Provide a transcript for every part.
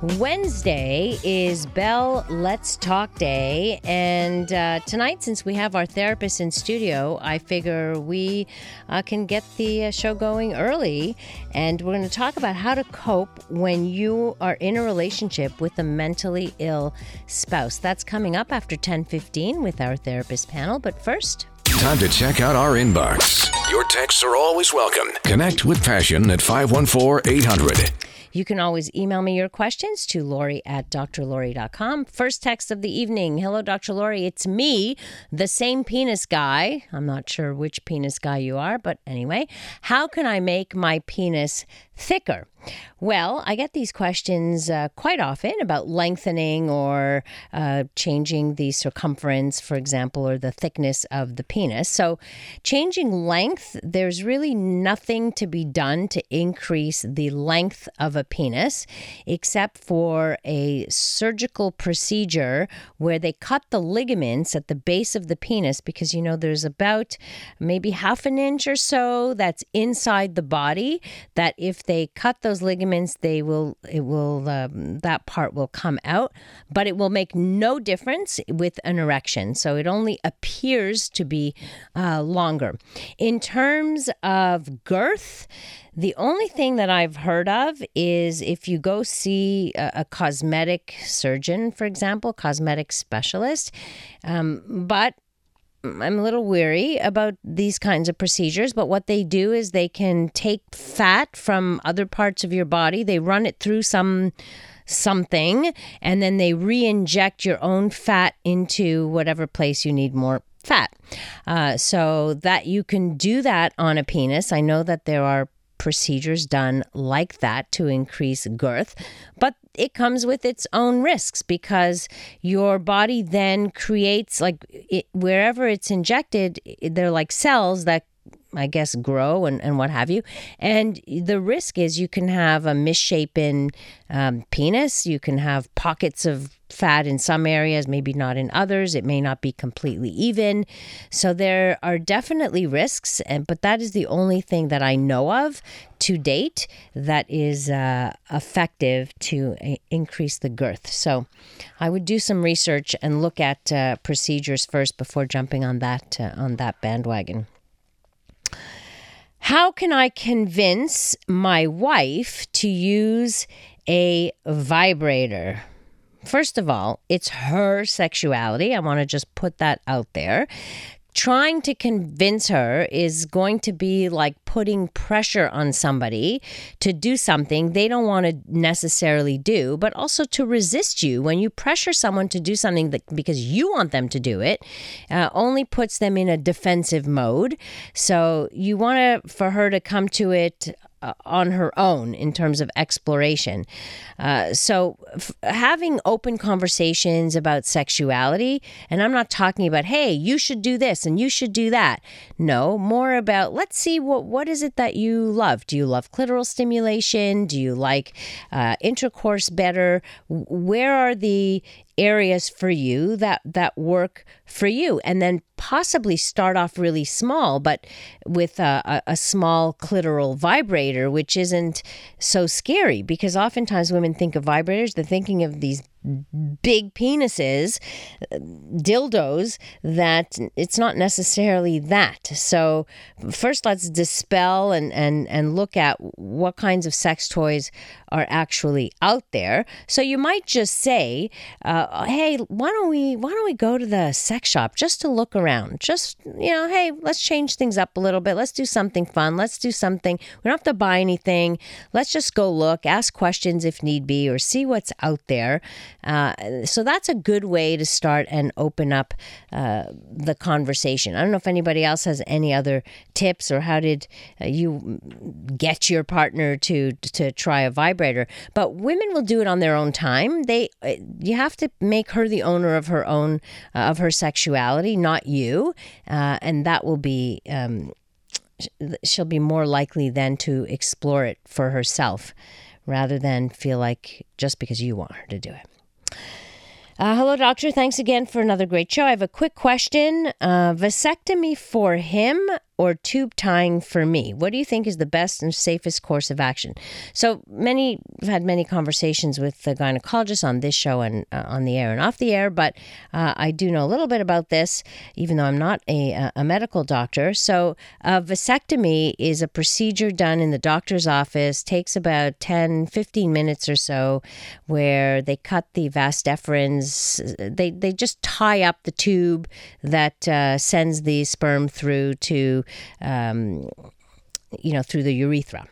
Wednesday is Bell Let's Talk Day. And uh, tonight, since we have our therapist in studio, I figure we uh, can get the uh, show going early. And we're going to talk about how to cope when you are in a relationship with a mentally ill spouse. That's coming up after 10:15 with our therapist panel. But first, Time to check out our inbox. Your texts are always welcome. Connect with Passion at 514 800. You can always email me your questions to Laurie at drlaurie.com. First text of the evening. Hello, Dr. Laurie. It's me, the same penis guy. I'm not sure which penis guy you are, but anyway. How can I make my penis thicker? Well, I get these questions uh, quite often about lengthening or uh, changing the circumference, for example, or the thickness of the penis. So, changing length, there's really nothing to be done to increase the length of a penis except for a surgical procedure where they cut the ligaments at the base of the penis because you know there's about maybe half an inch or so that's inside the body that if they cut those ligaments they will it will um, that part will come out but it will make no difference with an erection so it only appears to be uh, longer in terms of girth the only thing that I've heard of is if you go see a, a cosmetic surgeon, for example, cosmetic specialist. Um, but I'm a little weary about these kinds of procedures, but what they do is they can take fat from other parts of your body, they run it through some something, and then they re inject your own fat into whatever place you need more fat. Uh, so that you can do that on a penis. I know that there are procedures done like that to increase girth, but it comes with its own risks because your body then creates like it, wherever it's injected, they're like cells that I guess, grow and, and what have you. And the risk is you can have a misshapen um, penis, you can have pockets of fat in some areas, maybe not in others. It may not be completely even. So there are definitely risks, and but that is the only thing that I know of to date that is uh, effective to uh, increase the girth. So I would do some research and look at uh, procedures first before jumping on that uh, on that bandwagon. How can I convince my wife to use a vibrator? First of all, it's her sexuality. I want to just put that out there trying to convince her is going to be like putting pressure on somebody to do something they don't want to necessarily do, but also to resist you. When you pressure someone to do something that, because you want them to do it, uh, only puts them in a defensive mode. So you want to for her to come to it uh, on her own in terms of exploration. Uh, so, f- having open conversations about sexuality, and I'm not talking about, hey, you should do this and you should do that. No, more about let's see what what is it that you love. Do you love clitoral stimulation? Do you like uh, intercourse better? Where are the areas for you that that work for you and then possibly start off really small but with a, a, a, small clitoral vibrator which isn't so scary because oftentimes women think of vibrators they're thinking of these big penises, dildos, that it's not necessarily that. So, first, let's dispel and, and, and look at what kinds of sex toys are actually out there. So, you might just say, uh, hey, why don't we why don't we go to the sex shop just to look around? Just, you know, hey, let's change things up a little bit. Let's do something fun. Let's do something. We don't have to buy anything. Let's just go look, ask questions if need be, or see what's out there. Uh, so that's a good way to start and open up uh, the conversation. I don't know if anybody else has any other tips or how did uh, you get your partner to to try a vibrator. But women will do it on their own time. They uh, you have to make her the owner of her own uh, of her sexuality, not you, and that will be. Um, she'll be more likely then to explore it for herself rather than feel like just because you want her to do it. Uh, hello, doctor. Thanks again for another great show. I have a quick question. Uh, vasectomy for him or tube tying for me? What do you think is the best and safest course of action? So many, I've had many conversations with the gynecologist on this show and uh, on the air and off the air, but uh, I do know a little bit about this, even though I'm not a, a medical doctor. So a vasectomy is a procedure done in the doctor's office, takes about 10, 15 minutes or so, where they cut the vas deferens, they, they just tie up the tube that uh, sends the sperm through to um, you know, through the urethra.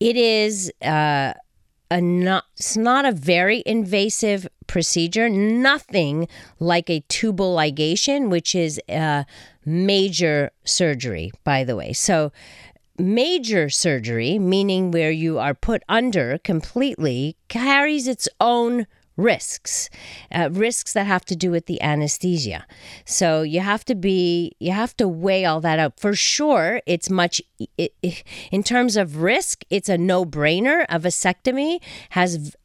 It is uh, a not, it's not a very invasive procedure, nothing like a tubal ligation, which is a major surgery, by the way. So, major surgery, meaning where you are put under completely, carries its own risks uh, risks that have to do with the anesthesia. So you have to be you have to weigh all that out for sure it's much it, in terms of risk it's a no-brainer. A vasectomy has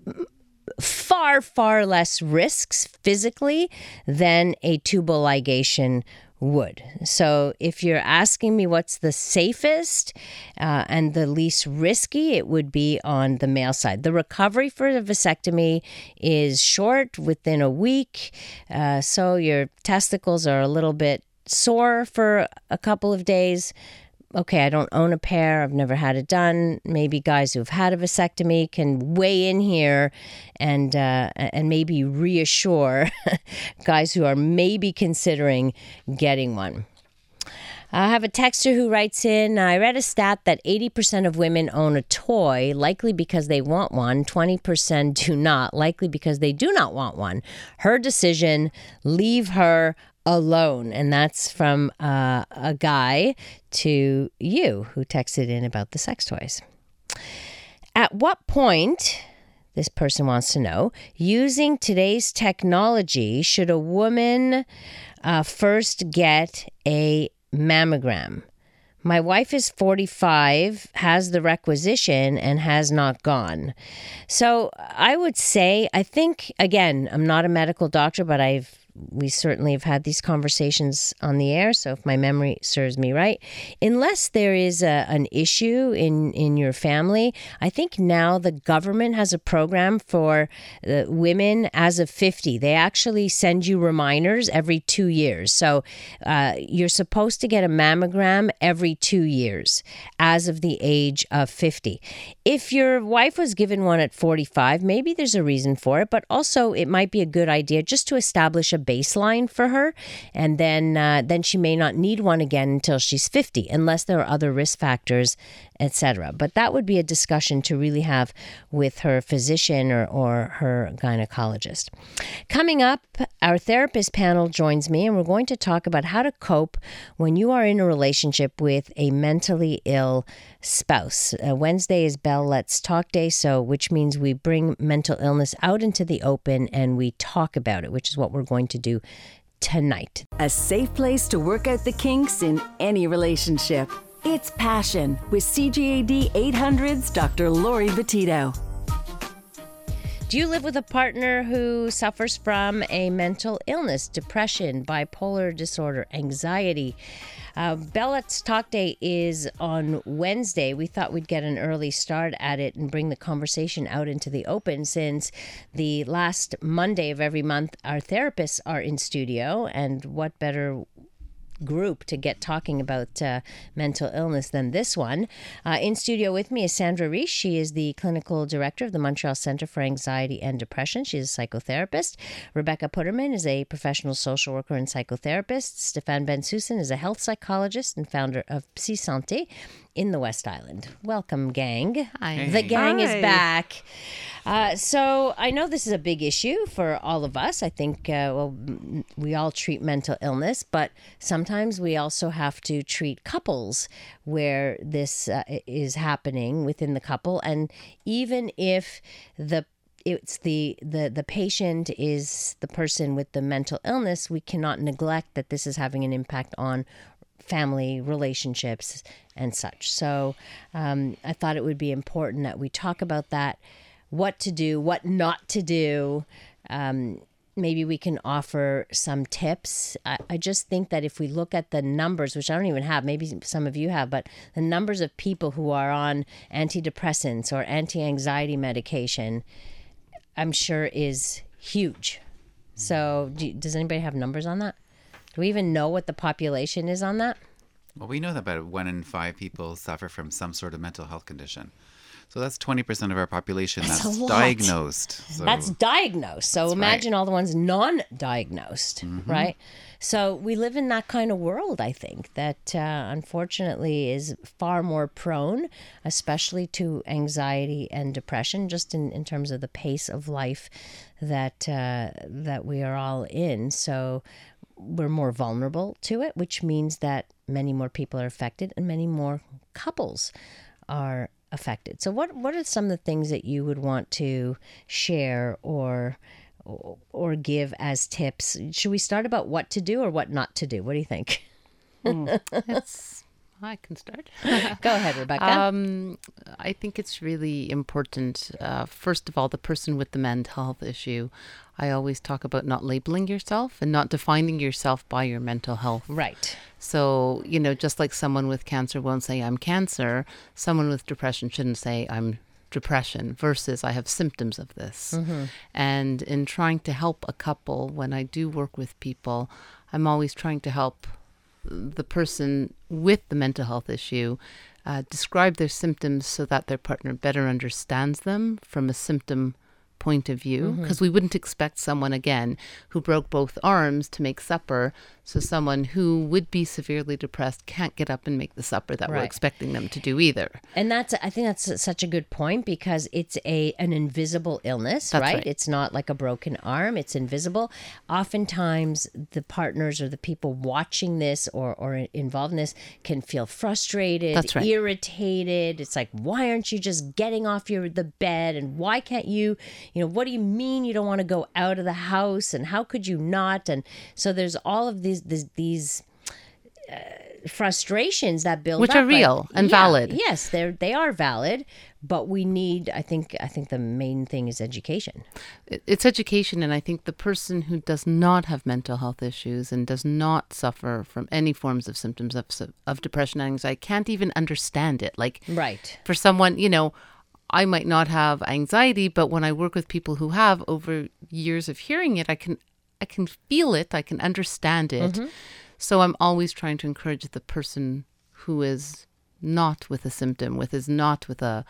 far far less risks physically than a tubal ligation would. So if you're asking me what's the safest uh, and the least risky, it would be on the male side. The recovery for a vasectomy is short, within a week. Uh, so your testicles are a little bit sore for a couple of days okay, I don't own a pair, I've never had it done. Maybe guys who've had a vasectomy can weigh in here and uh, and maybe reassure guys who are maybe considering getting one. I have a texter who writes in I read a stat that 80% of women own a toy, likely because they want one. 20% do not, likely because they do not want one. Her decision, leave her alone. And that's from uh, a guy to you who texted in about the sex toys. At what point, this person wants to know, using today's technology, should a woman uh, first get a mammogram? My wife is 45, has the requisition, and has not gone. So I would say, I think, again, I'm not a medical doctor, but I've we certainly have had these conversations on the air. So if my memory serves me right, unless there is a, an issue in in your family, I think now the government has a program for uh, women as of fifty. They actually send you reminders every two years. So uh, you're supposed to get a mammogram every two years as of the age of fifty. If your wife was given one at forty five, maybe there's a reason for it, but also it might be a good idea just to establish a baseline for her, and then uh, then she may not need one again until she's 50, unless there are other risk factors, etc. But that would be a discussion to really have with her physician or, or her gynecologist. Coming up, our therapist panel joins me, and we're going to talk about how to cope when you are in a relationship with a mentally ill spouse. Uh, Wednesday is Bell Let's Talk Day, so which means we bring mental illness out into the open and we talk about it, which is what we're going to do tonight. A safe place to work out the kinks in any relationship. It's Passion with CJAD 800's Dr. Laurie Betito. Do you live with a partner who suffers from a mental illness, depression, bipolar disorder, anxiety? Uh, Bell Let's Talk Day is on Wednesday. We thought we'd get an early start at it and bring the conversation out into the open since the last Monday of every month, our therapists are in studio. And what better group to get talking about uh, mental illness than this one. Uh, in studio with me is Sandra Reese. She is the clinical director of the Montreal Center for Anxiety and Depression. She's a psychotherapist. Rebecca Putterman is a professional social worker and psychotherapist. Stefan Bensusan is a health psychologist and founder of Psy Santé in the West Island. Welcome, gang. Hi. The gang Hi. is back. Uh, so I know this is a big issue for all of us. I think, uh, well, we all treat mental illness, but sometimes we also have to treat couples where this uh, is happening within the couple. And even if the it's the, the the patient is the person with the mental illness we cannot neglect that this is having an impact on family relationships and such. So um, I thought it would be important that we talk about that what to do, what not to do. Um, maybe we can offer some tips. I, I, just think that if we look at the numbers, which I don't even have, maybe some of you have, but the numbers of people who are on antidepressants or anti anxiety medication, I'm sure is huge. So, do, does anybody have numbers on that? Do we even know what the population is on that? Well, we know that about one in five people suffer from some sort of mental health condition. So that's 20% of our population that's, that's diagnosed. So. That's diagnosed. So that's imagine right. all the ones non diagnosed, mm-hmm. right? So we live in that kind of world, I think, that uh, unfortunately is far more prone, especially to anxiety and depression, just in, in terms of the pace of life that uh, that we are all in. So we're more vulnerable to it, which means that many more people are affected and many more couples are affected. So what what are some of the things that you would want to share or or give as tips? Should we start about what to do or what not to do? What do you think? Mm, I can start. Go ahead, Rebecca. Um, I think it's really important. Uh, first of all, the person with the mental health issue. I always talk about not labeling yourself and not defining yourself by your mental health. Right. So, you know, just like someone with cancer won't say, I'm cancer, someone with depression shouldn't say, I'm depression versus I have symptoms of this. Mm-hmm. And in trying to help a couple, when I do work with people, I'm always trying to help the person with the mental health issue uh, describe their symptoms so that their partner better understands them from a symptom point of view because mm-hmm. we wouldn't expect someone again who broke both arms to make supper so someone who would be severely depressed can't get up and make the supper that right. we're expecting them to do either and that's i think that's such a good point because it's a an invisible illness right? right? it's not like a broken arm it's invisible oftentimes the partners or the people watching this or or involved in this can feel frustrated that's right. irritated it's like why aren't you just getting off your the bed and why can't you you know, what do you mean you don't want to go out of the house? And how could you not? And so there's all of these, these, these uh, frustrations that build which up, are real and yeah, valid. yes they're they are valid but we need i think i think the main thing is education. It's education and i think the person who does not have mental health issues and does not suffer from any forms of symptoms of, of depression and anxiety can't even understand it. Like right. for someone you know I might not have anxiety, but when I work with people who have over years of hearing it, I can I can feel it, I can understand it. Mm-hmm. So I'm always trying to encourage the person who is not with a symptom, with is not with a,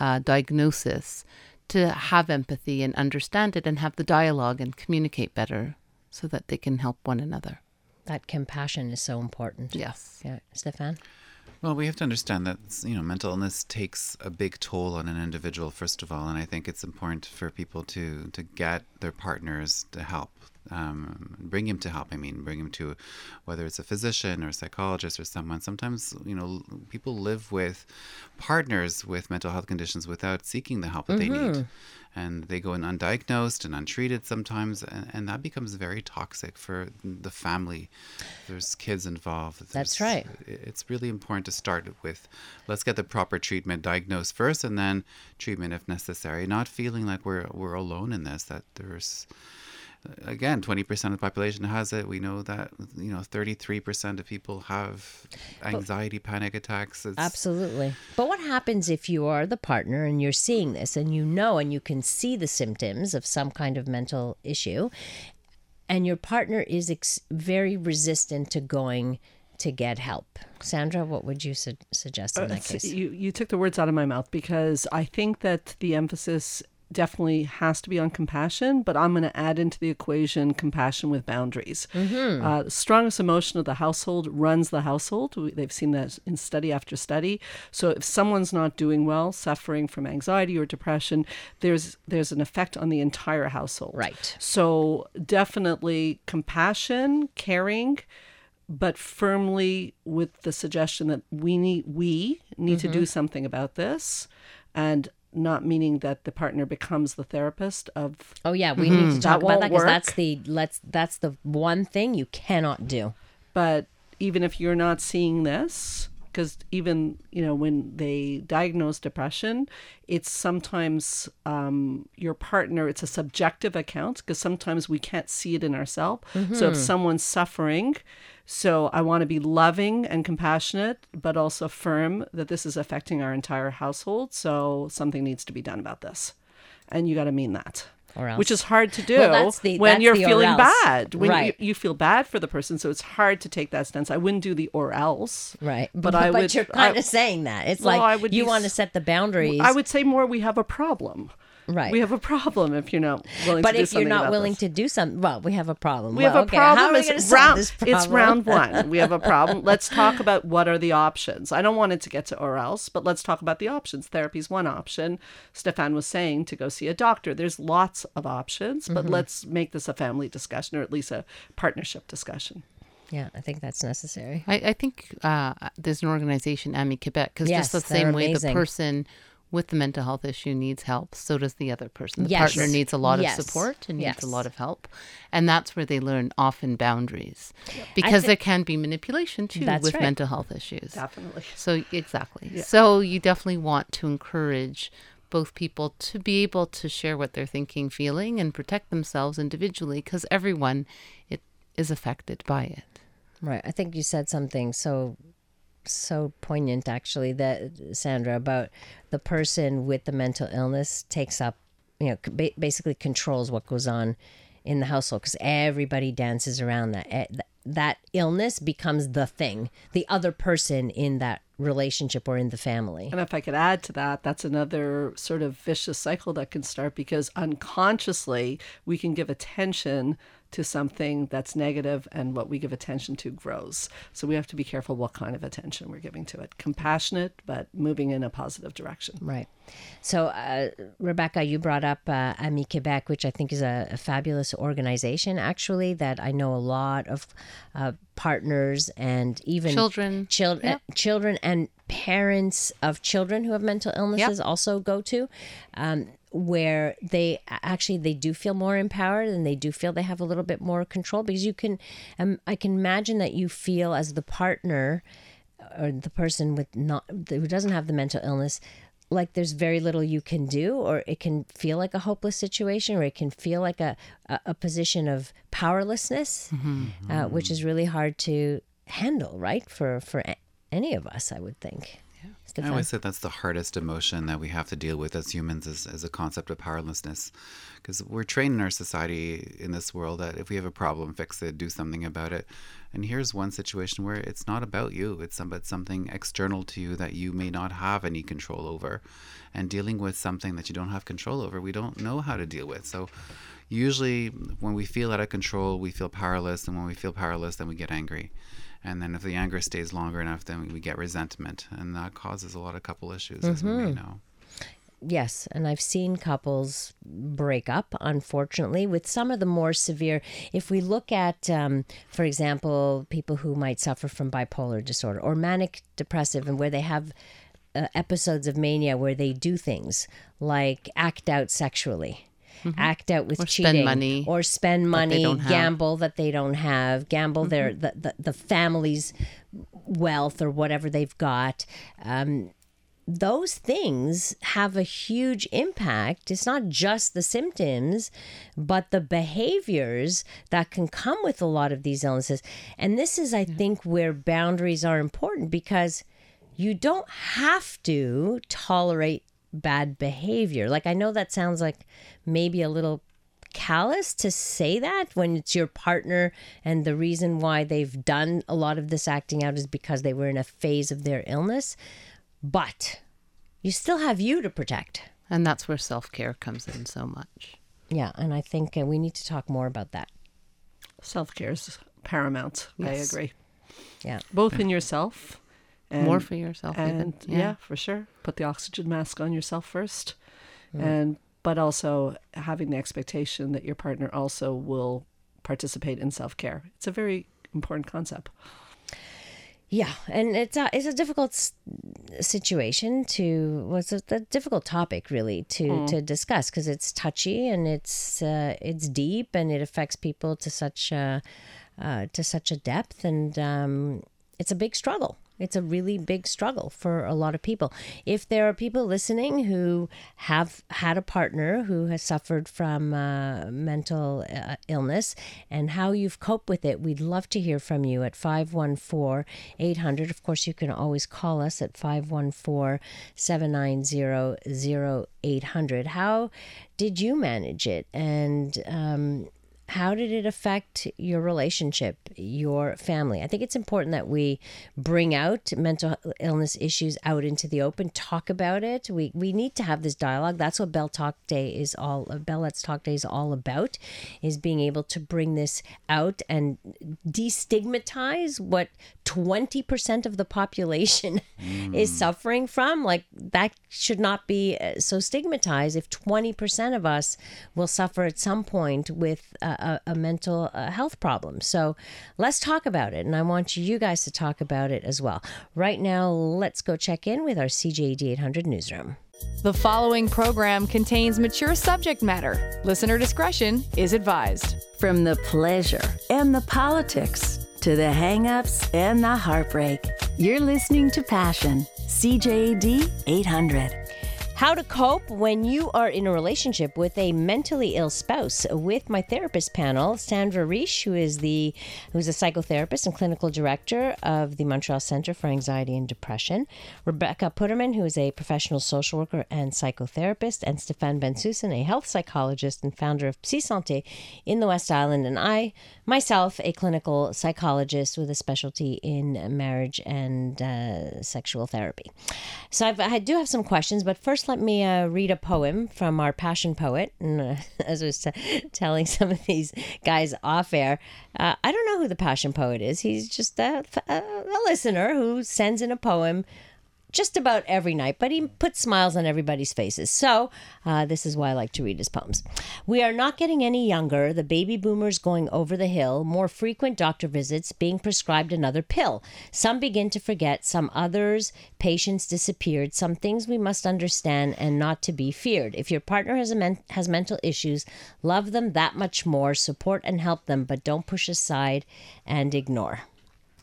a diagnosis, to have empathy and understand it and have the dialogue and communicate better so that they can help one another. That compassion is so important. Yes. Yeah, Stefan. Well, we have to understand that you know mental illness takes a big toll on an individual first of all, and I think it's important for people to to get their partners to help um, bring him to help. I mean, bring him to whether it's a physician or a psychologist or someone. Sometimes, you know, people live with partners with mental health conditions without seeking the help that mm-hmm. they need. Mm-hmm and they go in undiagnosed and untreated sometimes and, and that becomes very toxic for the family there's kids involved there's, that's right it's really important to start with let's get the proper treatment diagnosed first and then treatment if necessary not feeling like we're we're alone in this that there's again, 20% of the population has it. We know that, you know, 33% of people have anxiety, but, panic attacks. It's, absolutely. But what happens if you are the partner and you're seeing this and you know and you can see the symptoms of some kind of mental issue and your partner is ex- very resistant to going to get help. Sandra, what would you su- suggest in uh, that case? You, you took the words out of my mouth because I think that the emphasis definitely has to be on compassion, but I'm going to add into the equation compassion with boundaries. Mm-hmm. Uh, strongest emotion of the household runs the household. They've seen that in study after study. So if someone's not doing well, suffering from anxiety or depression, there's there's an effect on the entire household. Right. So definitely compassion, caring but firmly with the suggestion that we need we need mm-hmm. to do mm-hmm. something about this and not meaning that the partner becomes the therapist of oh yeah we mm-hmm. need to talk that about that because that's the let's that's the one thing you cannot do. But even if you're not seeing this, because even you know when they diagnose depression it's sometimes um, your partner it's a subjective account because sometimes we can't see it in ourselves so if someone's suffering so i want to be loving and compassionate but also firm that this is affecting our entire household so something needs to be done about this and you got to mean that Or else. which is hard to do Well, the- when you're feeling bad when Right. you, you feel bad for the person so it's hard to take that stance i wouldn't do the or else Right. but i would But you're kind I- of saying that. It's Well, like you want to set the boundaries. I would say more we have a problem. Right. We have a problem if you're not willing but to do if you're something not willing this. to do something, well, we have a problem. we Well, have a okay, problem. How are we It's going to solve round, this problem? it's round one. We have a problem. Let's talk about what are the options. I don't want it to get to or else, but let's talk about the options. Therapy is one option. Stefan was saying to go see a doctor. There's lots of options, but Mm-hmm. let's make this a family discussion or at least a partnership discussion. Yeah, I think that's necessary. I, I think uh, there's an organization, Ami Quebec, because Yes, just the same way amazing. the person with the mental health issue needs help, so does the other person. The Yes. partner needs a lot Yes. of support and needs Yes. a lot of help. And that's where they learn often boundaries. Because thi- there can be manipulation too That's with right. mental health issues. Definitely. So exactly. So you definitely want to encourage both people to be able to share what they're thinking, feeling, and protect themselves individually, because everyone it is affected by it. Right. I think you said something so so poignant actually that Sandra about the person with the mental illness takes up, you know, ba- basically controls what goes on in the household because everybody dances around that. Eh, That illness becomes the thing, the other person in that relationship or in the family. And if I could add to that, that's another sort of vicious cycle that can start because unconsciously we can give attention to something that's negative and what we give attention to grows. So we have to be careful what kind of attention we're giving to it. Compassionate, but moving in a positive direction. Right. So, uh, Rebecca, you brought up uh, Ami Quebec, which I think is a, a fabulous organization, actually, that I know a lot of uh, partners and even Children. children, children and parents of children who have mental illnesses also go to. Um, where they actually they do feel more empowered and they do feel they have a little bit more control because you can um, i can imagine that you feel as the partner or the person with not who doesn't have the mental illness like there's very little you can do or it can feel like a hopeless situation or it can feel like a, a, a position of powerlessness uh, which is really hard to handle right? For for any of us i would think I always say that's the hardest emotion that we have to deal with as humans is, is a concept of powerlessness. Because we're trained in our society in this world that if we have a problem, fix it, do something about it. And here's one situation where it's not about you, it's about something external to you that you may not have any control over. And dealing with something that you don't have control over, we don't know how to deal with. So usually when we feel out of control, we feel powerless. And when we feel powerless, then we get angry. And then if the anger stays longer enough, then we get resentment, and that causes a lot of couple issues, as we may know. Yes, and I've seen couples break up, unfortunately, with some of the more severe. If we look at, um, for example, people who might suffer from bipolar disorder or manic depressive, and where they have uh, episodes of mania where they do things like act out sexually. Act out with Or cheating, money or spend money, don't gamble that they don't have, gamble their the, the the family's wealth or whatever they've got. Um, those things have a huge impact. It's not just the symptoms, but the behaviors that can come with a lot of these illnesses. And this is, I think, where boundaries are important because you don't have to tolerate bad behavior. Like, I know that sounds like maybe a little callous to say that when it's your partner and the reason why they've done a lot of this acting out is because they were in a phase of their illness but you still have you to protect And that's where self care comes in so much. yeah and i think uh, we need to talk more about that Self care is paramount. I agree. yeah Both in yourself and More for yourself, even. and yeah. Yeah. for sure put the oxygen mask on yourself first and but also having the expectation that your partner also will participate in self-care it's a very important concept yeah and it's a it's a difficult situation to well, it's a, a difficult topic really to to discuss because it's touchy and it's uh, it's deep and it affects people to such uh, uh, to such a depth and um, it's a big struggle. It's a really big struggle for a lot of people. If there are people listening who have had a partner who has suffered from uh, mental uh, illness and how you've coped with it, we'd love to hear from you at 514 800. Of course, you can always call us at 514 790 0800. How did you manage it? And, um, how did it affect your relationship, your family? I think it's important that we bring out mental illness issues out into the open, talk about it. We we need to have this dialogue. That's what Bell Talk Day is all Bell Let's Talk Day is all about, is being able to bring this out and destigmatize what 20% of the population is suffering from. Like that should not be uh, so stigmatized if 20% of us will suffer at some point with uh, a, a mental uh, health problem. So let's talk about it. And I want you guys to talk about it as well. Right now, let's go check in with our CJAD 800 newsroom. The following program contains mature subject matter. Listener discretion is advised. From the pleasure and the politics to the hang-ups and the heartbreak, you're listening to Passion, CJAD 800. How to cope when you are in a relationship with a mentally ill spouse. With my therapist panel, Sandra Reish, who is the who's a psychotherapist and clinical director of the Montreal Center for Anxiety and Depression, Rebecca Putterman, who is a professional social worker and psychotherapist, and Stefan Bensusan, a health psychologist and founder of Psy Santé in the West Island, and I myself a clinical psychologist with a specialty in marriage and uh, sexual therapy. So I've, I do have some questions, but first let me uh, read a poem from our passion poet. And uh, as I was t- telling some of these guys off air, uh, I don't know who the passion poet is. He's just a, a, a listener who sends in a poem just about every night, but he puts smiles on everybody's faces. So, uh, this is why I like to read his poems. We are not getting any younger, the baby boomers going over the hill, more frequent doctor visits, being prescribed another pill. Some begin to forget, some others, patients disappeared, some things we must understand and not to be feared. If your partner has, men- has mental issues, love them that much more, support and help them, but don't push aside and ignore.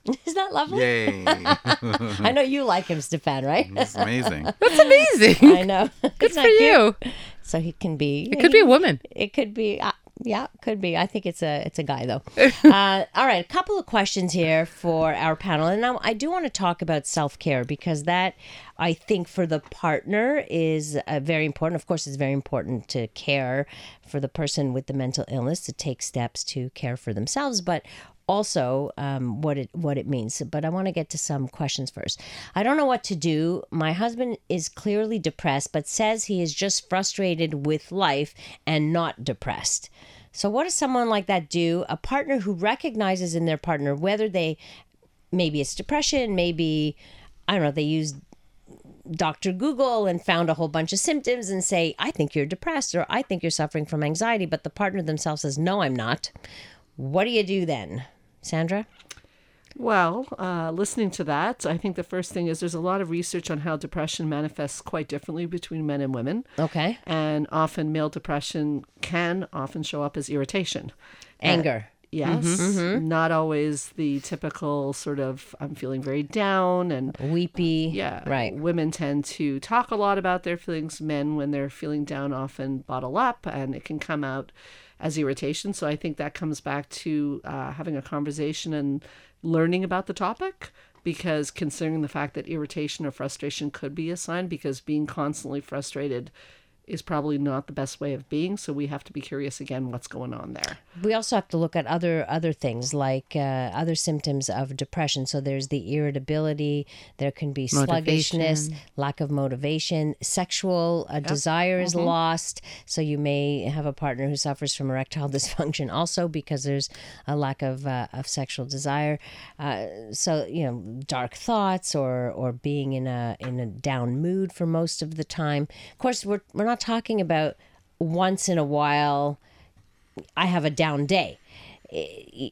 Isn't that lovely? Yay. I know you like him, Stefan, right? It's amazing. That's amazing. I know. Good for you. So he can be. It could be a woman. It could be. Uh, yeah, could be. I think it's a it's a guy though. uh, all right, a couple of questions here for our panel, and now I do want to talk about self care because that I think for the partner is uh, very important. Of course, it's very important to care for the person with the mental illness to take steps to care for themselves, but also um, what it what it means. But I want to get to some questions first. I don't know what to do. My husband is clearly depressed, but says he is just frustrated with life and not depressed. So what does someone like that do? A partner who recognizes in their partner whether they maybe it's depression, maybe I don't know, they use Dr. Google and found a whole bunch of symptoms and say, I think you're depressed or I think you're suffering from anxiety, but the partner themselves says, No, I'm not. What do you do then? Sandra? Well, uh, listening to that, I think the first thing is there's a lot of research on how depression manifests quite differently between men and women. Okay. And often male depression can often show up as irritation. Anger. Yes. Not always the typical sort of, I'm feeling very down and Weepy. yeah. Right. Women tend to talk a lot about their feelings. Men, when they're feeling down, often bottle up and it can come out as irritation. So I think that comes back to uh, having a conversation and learning about the topic because considering the fact that irritation or frustration could be a sign because being constantly frustrated is probably not the best way of being so we have to be curious again what's going on there We also have to look at other other things like uh, other symptoms of depression. So there's the irritability. There can be sluggishness, lack of motivation, sexual uh, desire is lost. So you may have a partner who suffers from erectile dysfunction also because there's a lack of uh, of sexual desire. Uh, so you know, dark thoughts or or being in a in a down mood for most of the time. Of course, we're we're not talking about once in a while. I have a down day.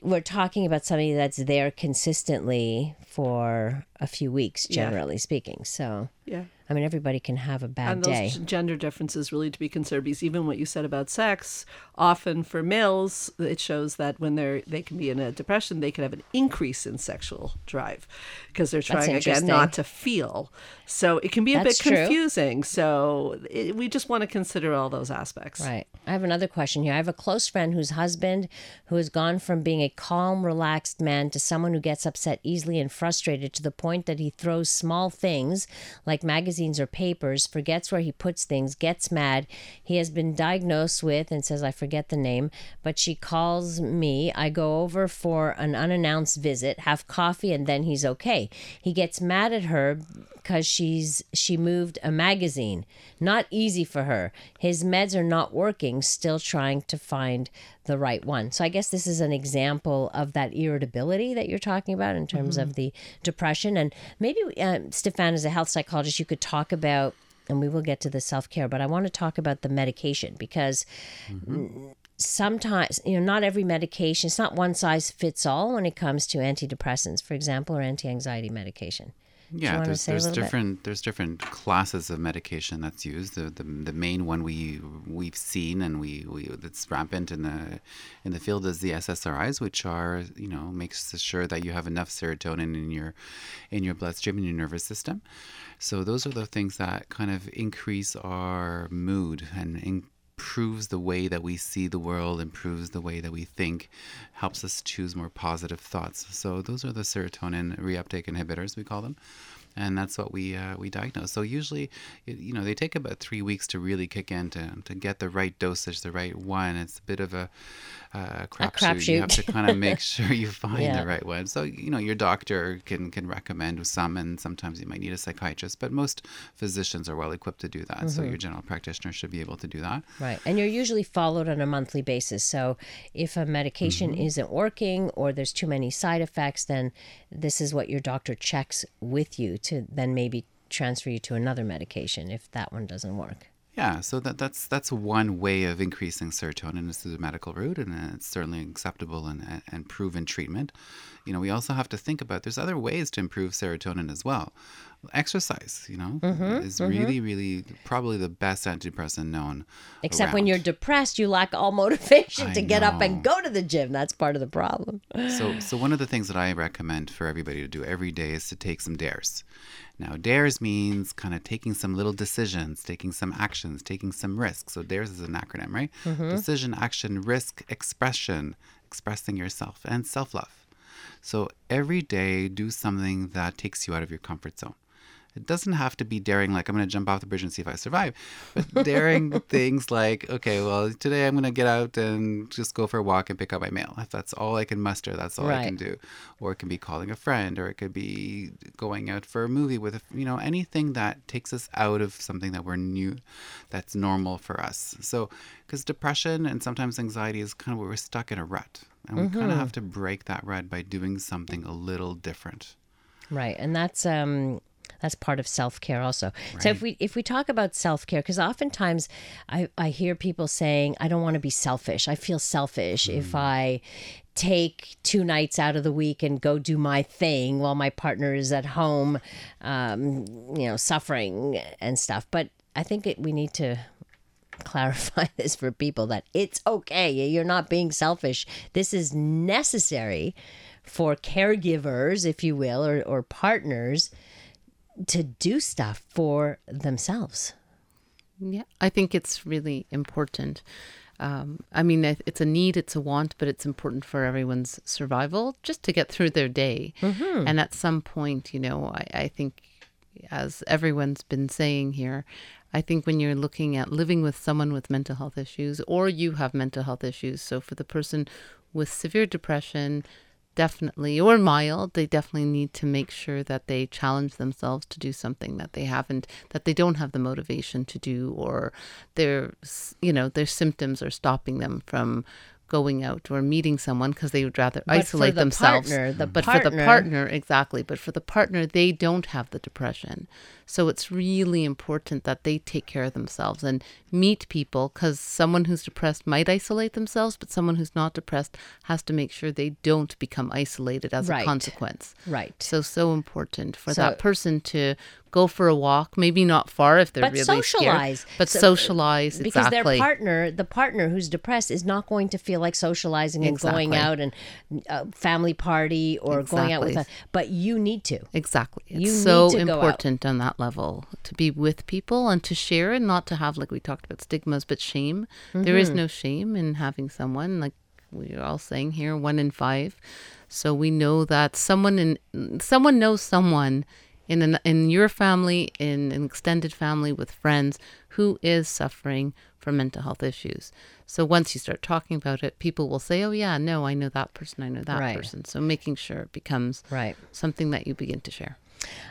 We're talking about somebody that's there consistently for a few weeks, generally speaking. So, yeah I mean, everybody can have a bad day. and those day. gender differences really to be considered because even what you said about sex often for males it shows that when they're they can be in a depression they can have an increase in sexual drive because they're trying again not to feel so it can be a That's bit true. confusing so it, we just want to consider all those aspects Right. I have another question here. I have a close friend whose husband, who has gone from being a calm, relaxed man to someone who gets upset easily and frustrated to the point that he throws small things like magazines or papers, forgets where he puts things, gets mad. He has been diagnosed with, and says, I forget the name, but she calls me. I go over for an unannounced visit, have coffee, and then he's okay. He gets mad at her because she's she moved a magazine. Not easy for her. His meds are not working, still trying to find the right one. So I guess this is an example of that irritability that you're talking about in terms of the depression. And maybe, uh, Stefan, as a health psychologist, you could talk about, and we will get to the self care, but I want to talk about the medication because sometimes you know not every medication it's not one size fits all when it comes to antidepressants for example or anti-anxiety medication you Yeah, there's there's little bit? different there's different classes of medication that's used. The, the the main one we we've seen and we, we that's rampant in the in the field is the SSRIs, which are you know makes sure that you have enough serotonin in your in your bloodstream and your nervous system. So those are the things that kind of increase our mood and improves the way that we see the world, improves the way that we think, helps us choose more positive thoughts. So those are the serotonin reuptake inhibitors we call them, and that's what we uh, we diagnose. So usually, you know, they take about three weeks to really kick in to, to get the right dosage, the right one. It's a bit of a, uh, crapshoot. You have to kind of make sure you find Yeah. the right one. So you know, your doctor can can recommend some, and sometimes you might need a psychiatrist, but most physicians are well equipped to do that. So your general practitioner should be able to do that. Right. And you're usually followed on a monthly basis. So if a medication isn't working or there's too many side effects, then this is what your doctor checks with you to then maybe transfer you to another medication if that one doesn't work. Yeah, so that, that's that's one way of increasing serotonin is through the medical route, and it's certainly acceptable and- and proven treatment. You know, we also have to think about there's other ways to improve serotonin as well. Exercise, you know, mm-hmm, is mm-hmm. really, really probably the best antidepressant known. Except when you're depressed, you lack all motivation I to get up and go to the gym. That's part of the problem. So, so one of the things that I recommend for everybody to do every day is to take some dares. Now, dares means kind of taking some little decisions, taking some actions, taking some risks. So, dares is an acronym, right? Mm-hmm. Decision, action, risk, expression, expressing yourself, and self love. So, every day, do something that takes you out of your comfort zone. It doesn't have to be daring, like I'm going to jump off the bridge and see if I survive, but daring things like, okay, well, today I'm going to get out and just go for a walk and pick up my mail. If that's all I can muster, that's all I can do. Or it can be calling a friend, or it could be going out for a movie with, a, you know, anything that takes us out of something that we're new, that's normal for us. So, because depression and sometimes anxiety is kind of where we're stuck in a rut. And we kind of have to break that rut by doing something a little different. Right, and that's um that's part of self care also. So if we if we talk about self care, because oftentimes I I hear people saying I don't want to be selfish. I feel selfish if I take two nights out of the week and go do my thing while my partner is at home, um, you know, suffering and stuff. But I think it, we need to clarify this for people that it's okay. You're not being selfish. This is necessary for caregivers, if you will, or, or partners to do stuff for themselves. Yeah, I think it's really important. Um, I mean, it's a need, it's a want, but it's important for everyone's survival just to get through their day. And at some point, you know, I, I think, as everyone's been saying here, I think when you're looking at living with someone with mental health issues or you have mental health issues, so for the person with severe depression, definitely or mild they definitely need to make sure that they challenge themselves to do something that they haven't that they don't have the motivation to do or their you know their symptoms are stopping them from going out or meeting someone because they would rather But isolate the themselves. partner, the but for the partner- partner exactly. But for the partner they don't have the depression so it's really important that they take care of themselves and meet people because someone who's depressed might isolate themselves but someone who's not depressed has to make sure they don't become isolated as Right. a consequence Right. so so important for So- that person to go for a walk, maybe not far if they're but really socialize scared, but So- socialize because exactly. their partner the partner who's depressed is not going to feel like socializing and going out and uh, family party or going out with a, Exactly. but you need to Exactly. It's You so need to go out. important on that level to be with people and to share and not to have, like we talked about stigmas, but shame. There is Mm-hmm. no shame in having someone, like we're all saying here, one in five. So we know that someone in someone knows someone in an, in your family, in an extended family with friends who is suffering from mental health issues. So once you start talking about it, people will say, "Oh yeah, no, I know that person. I know that Right. person." So making sure it becomes Right. something that you begin to share.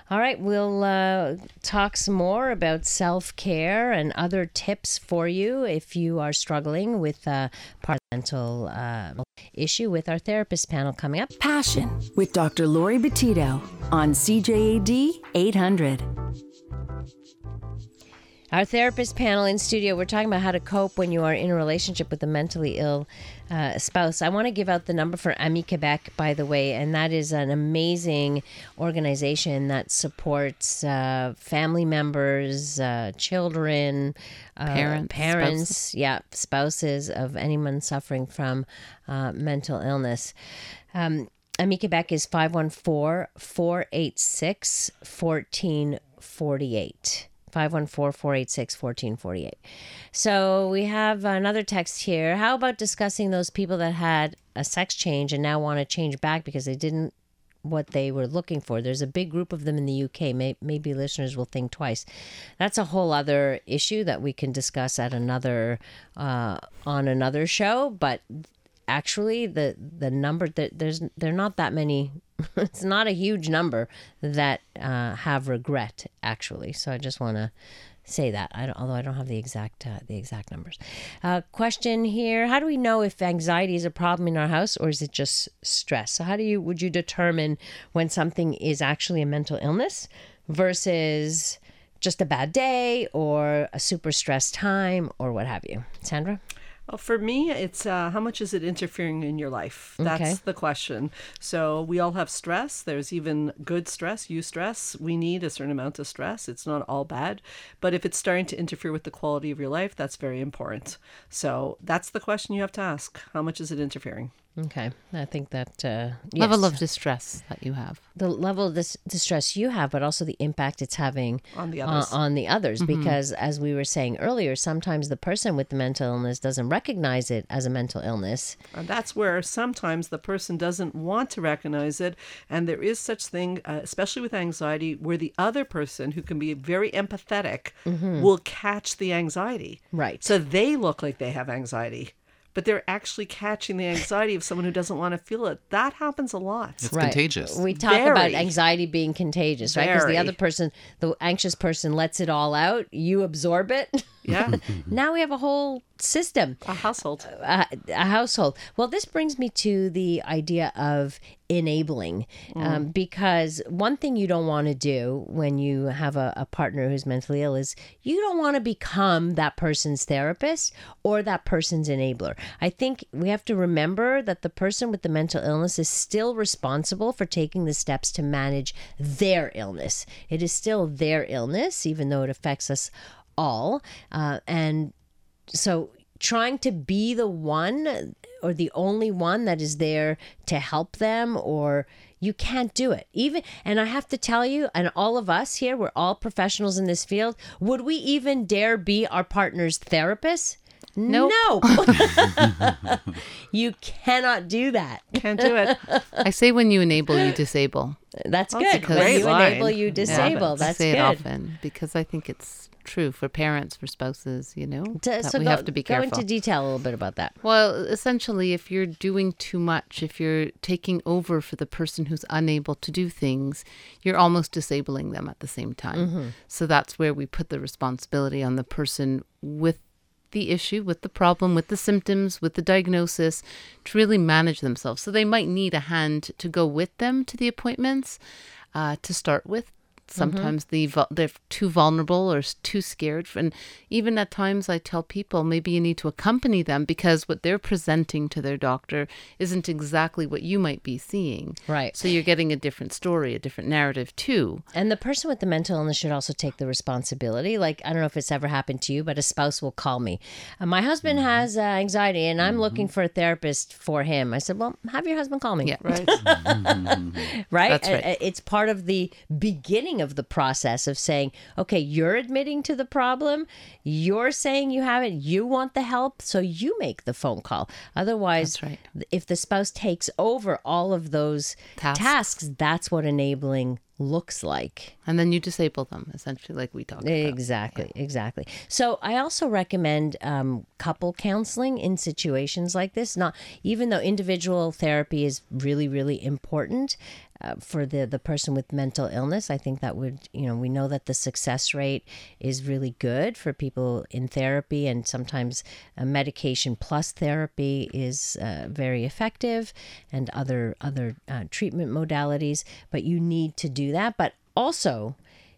All right, we'll uh, talk some more about self care and other tips for you if you are struggling with a part mental uh, issue with our therapist panel coming up. Passion with Dr. Laurie Betito on CJAD 800. Our therapist panel in studio, we're talking about how to cope when you are in a relationship with a mentally ill uh, spouse. I want to give out the number for AMI Quebec, by the way, and that is an amazing organization that supports uh, family members, uh, children, uh, Parents, parents, yeah, spouses of anyone suffering from uh, mental illness. Um, AMI Quebec is 514 486 1448. 514-486-1448. So we have another text here. How about discussing those people that had a sex change and now want to change back because they didn't what they were looking for. There's a big group of them in the UK. May, maybe listeners will think twice. That's a whole other issue that we can discuss at another uh, on another show. But actually, the the number that there's they're not that many. It's not a huge number that uh, have regret actually. So I just want to say that. I although I don't have the exact uh, the exact numbers. Uh, question here: How do we know if anxiety is a problem in our house or is it just stress? So how do you would you determine when something is actually a mental illness versus just a bad day or a super stressed time or what have you, Sandra? Well, for me, it's uh, how much is it interfering in your life? That's Okay. the question. So we all have stress. There's even good stress, you stress. We need a certain amount of stress. It's not all bad. But if it's starting to interfere with the quality of your life, that's very important. So that's the question you have to ask. How much is it interfering? Okay, I think that uh, Level yes. of distress that you have. the level of this distress you have, but also the impact it's having On the uh, others. on the others. Because as we were saying earlier, sometimes the person with the mental illness doesn't recognize it as a mental illness. And that's where sometimes the person doesn't want to recognize it. And there is such thing, uh, especially with anxiety, where the other person who can be very empathetic will catch the anxiety. Right. So they look like they have anxiety, but they're actually catching the anxiety of someone who doesn't want to feel it. That happens a lot. It's contagious. We talk about anxiety being contagious, right? Because the other person, the anxious person, lets it all out. You absorb it. Yeah. now we have a whole system. a household. a, a household. Well, this brings me to the idea of enabling, um, because one thing you don't want to do when you have a, a partner who's mentally ill is you don't want to become that person's therapist or that person's enabler. I think we have to remember that the person with the mental illness is still responsible for taking the steps to manage their illness. It is still their illness, even though it affects us all. Uh, and so trying to be the one or the only one that is there to help them or you can't do it even and i have to tell you and all of us here we're all professionals in this field would we even dare be our partner's therapist Nope. no you cannot do that Can't do it. I say when you enable, you disable. that's That's good when great you line. enable you disable That's I that's say good it often because I think it's true for parents, for spouses, you know, To- that so we go, have to be careful. go careful. into detail a little bit about that Well, essentially, if you're doing too much, if you're taking over for the person who's unable to do things, you're almost disabling them at the same time. Mm-hmm. So that's where we put the responsibility on the person with the issue, with the problem, with the symptoms, with the diagnosis to really manage themselves. So they might need a hand to go with them to the appointments uh, to start with. Sometimes the vul- they're too vulnerable or too scared. And even at times, I tell people maybe you need to accompany them because what they're presenting to their doctor isn't exactly what you might be seeing. Right. So you're getting a different story, a different narrative too. And the person with the mental illness should also take the responsibility. Like, I don't know if it's ever happened to you, but a spouse will call me. Uh, my husband has uh, anxiety and I'm looking for a therapist for him. I said, well, have your husband call me. Yeah. Right. right? That's right. It's part of the beginning of the process of saying, okay, you're admitting to the problem, you're saying you have it, you want the help, so you make the phone call. Otherwise, right. if the spouse takes over all of those Tasks. tasks, that's what enabling looks like. And then you disable them, essentially, like we talked about. Exactly, exactly. So I also recommend um, couple counseling in situations like this. Not even though individual therapy is really, really important uh, for the the person with mental illness. I think that would you know we know that the success rate is really good for people in therapy, and sometimes uh, medication plus therapy is uh, very effective, and other other uh, treatment modalities. But you need to do that. But also,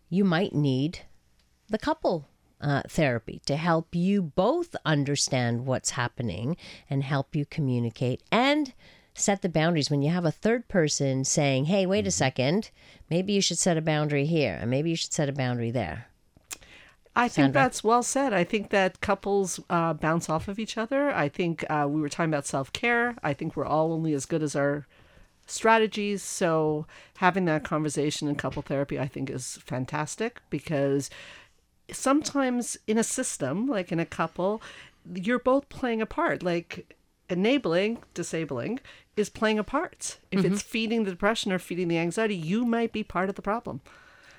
you might need the couple uh, therapy to help you both understand what's happening and help you communicate and set the boundaries when you have a third person saying hey wait a second maybe you should set a boundary here and maybe you should set a boundary there I think Sandra? that's well said. I think that couples uh, bounce off of each other. I think uh, we were talking about self care. I think we're all only as good as our strategies. So having that conversation in couple therapy, I think, is fantastic because sometimes in a system, like in a couple, you're both playing a part. Like enabling, disabling is playing a part. If it's feeding the depression or feeding the anxiety, you might be part of the problem.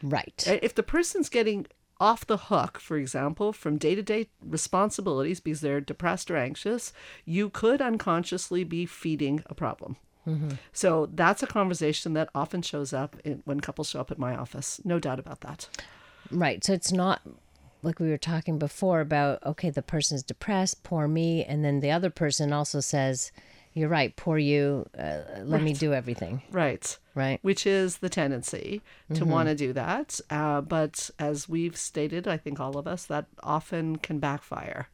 right Uh, If the person's getting off the hook, for example, from day to day responsibilities because they're depressed or anxious, you could unconsciously be feeding a problem. So that's a conversation that often shows up in, when couples show up at my office. No doubt about that. Right. So it's not like we were talking before about, okay, the person's depressed, poor me. And then the other person also says, you're right, poor you, uh, let me do everything. Right. Right. Which is the tendency to want to do that. Uh, but as we've stated, I think all of us, that often can backfire.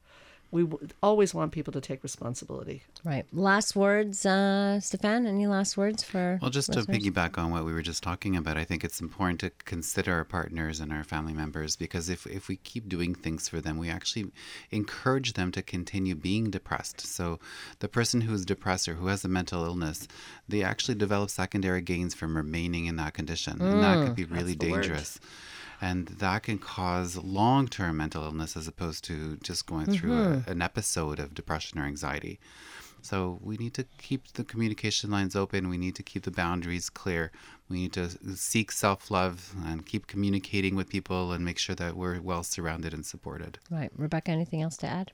We w- always want people to take responsibility. Right. Last words, uh, Stefan, any last words for Well, just to piggyback on what we were just talking about, I think it's important to consider our partners and our family members because if, if we keep doing things for them, we actually encourage them to continue being depressed. So the person who's depressed or who has a mental illness, they actually develop secondary gains from remaining in that condition. and that could be really dangerous. word. And that can cause long term mental illness as opposed to just going through a, mm-hmm. an episode of depression or anxiety. So we need to keep the communication lines open. We need to keep the boundaries clear. We need to seek self love and keep communicating with people and make sure that we're well surrounded and supported. Right. Rebecca, anything else to add?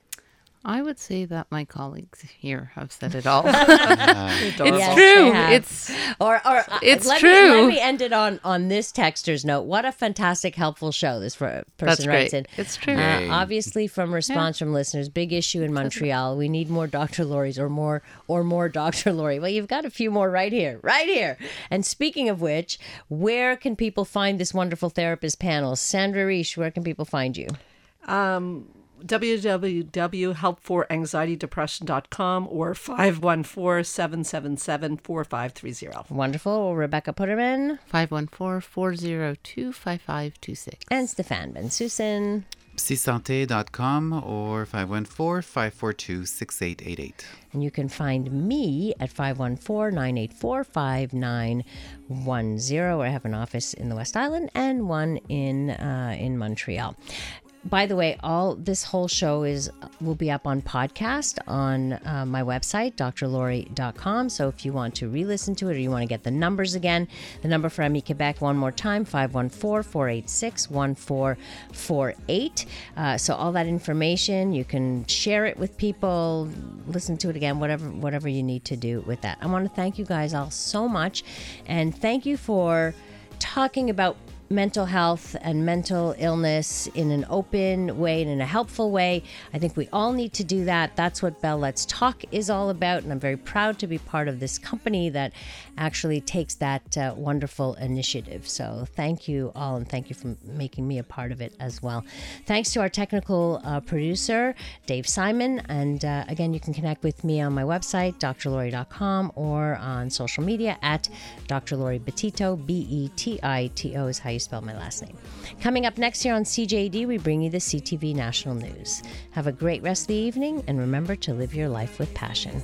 I would say that my colleagues here have said it all. Yes, it's they true. have. It's Or, or uh, It's let Me, let true. me end it on on this texter's note. What a fantastic, helpful show this for, person That's writes great. in. It's true. Uh, obviously, from response from listeners, big issue in Montreal. We need more Dr. Laurie's or more or more Dr. Laurie. Well, you've got a few more right here, right here. And speaking of which, where can people find this wonderful therapist panel? Sandra Reish, where can people find you? www.helpforanxietydepression.com or 514-777-4530. Wonderful. Rebecca Putterman 514-402-5526. and Stefan Bensoussan. Psysanté.com or 514 542 6888. And you can find me at 514 984 5910, I have an office in the West Island and one in uh, in Montreal. By the way, all this whole show is will be up on podcast on uh, my website, drlaurie.com. So if you want to re-listen to it or you want to get the numbers again, the number for AMI Quebec one more time, 514-486-1448. Uh, so all that information, you can share it with people, listen to it again, whatever whatever you need to do with that. I want to thank you guys all so much, and thank you for talking about mental health and mental illness in an open way and in a helpful way. I think we all need to do that. That's what Bell Let's Talk is all about. And I'm very proud to be part of this company that actually takes that uh, wonderful initiative. So thank you all, and thank you for making me a part of it as well. Thanks to our technical uh, producer, Dave Simon. And uh, again, you can connect with me on my website, drlaurie.com, or on social media at Dr. Laurie Betito, B E T I T O is how you spell my last name. Coming up next year on CJAD, we bring you the CTV National News. Have a great rest of the evening, and remember to live your life with passion.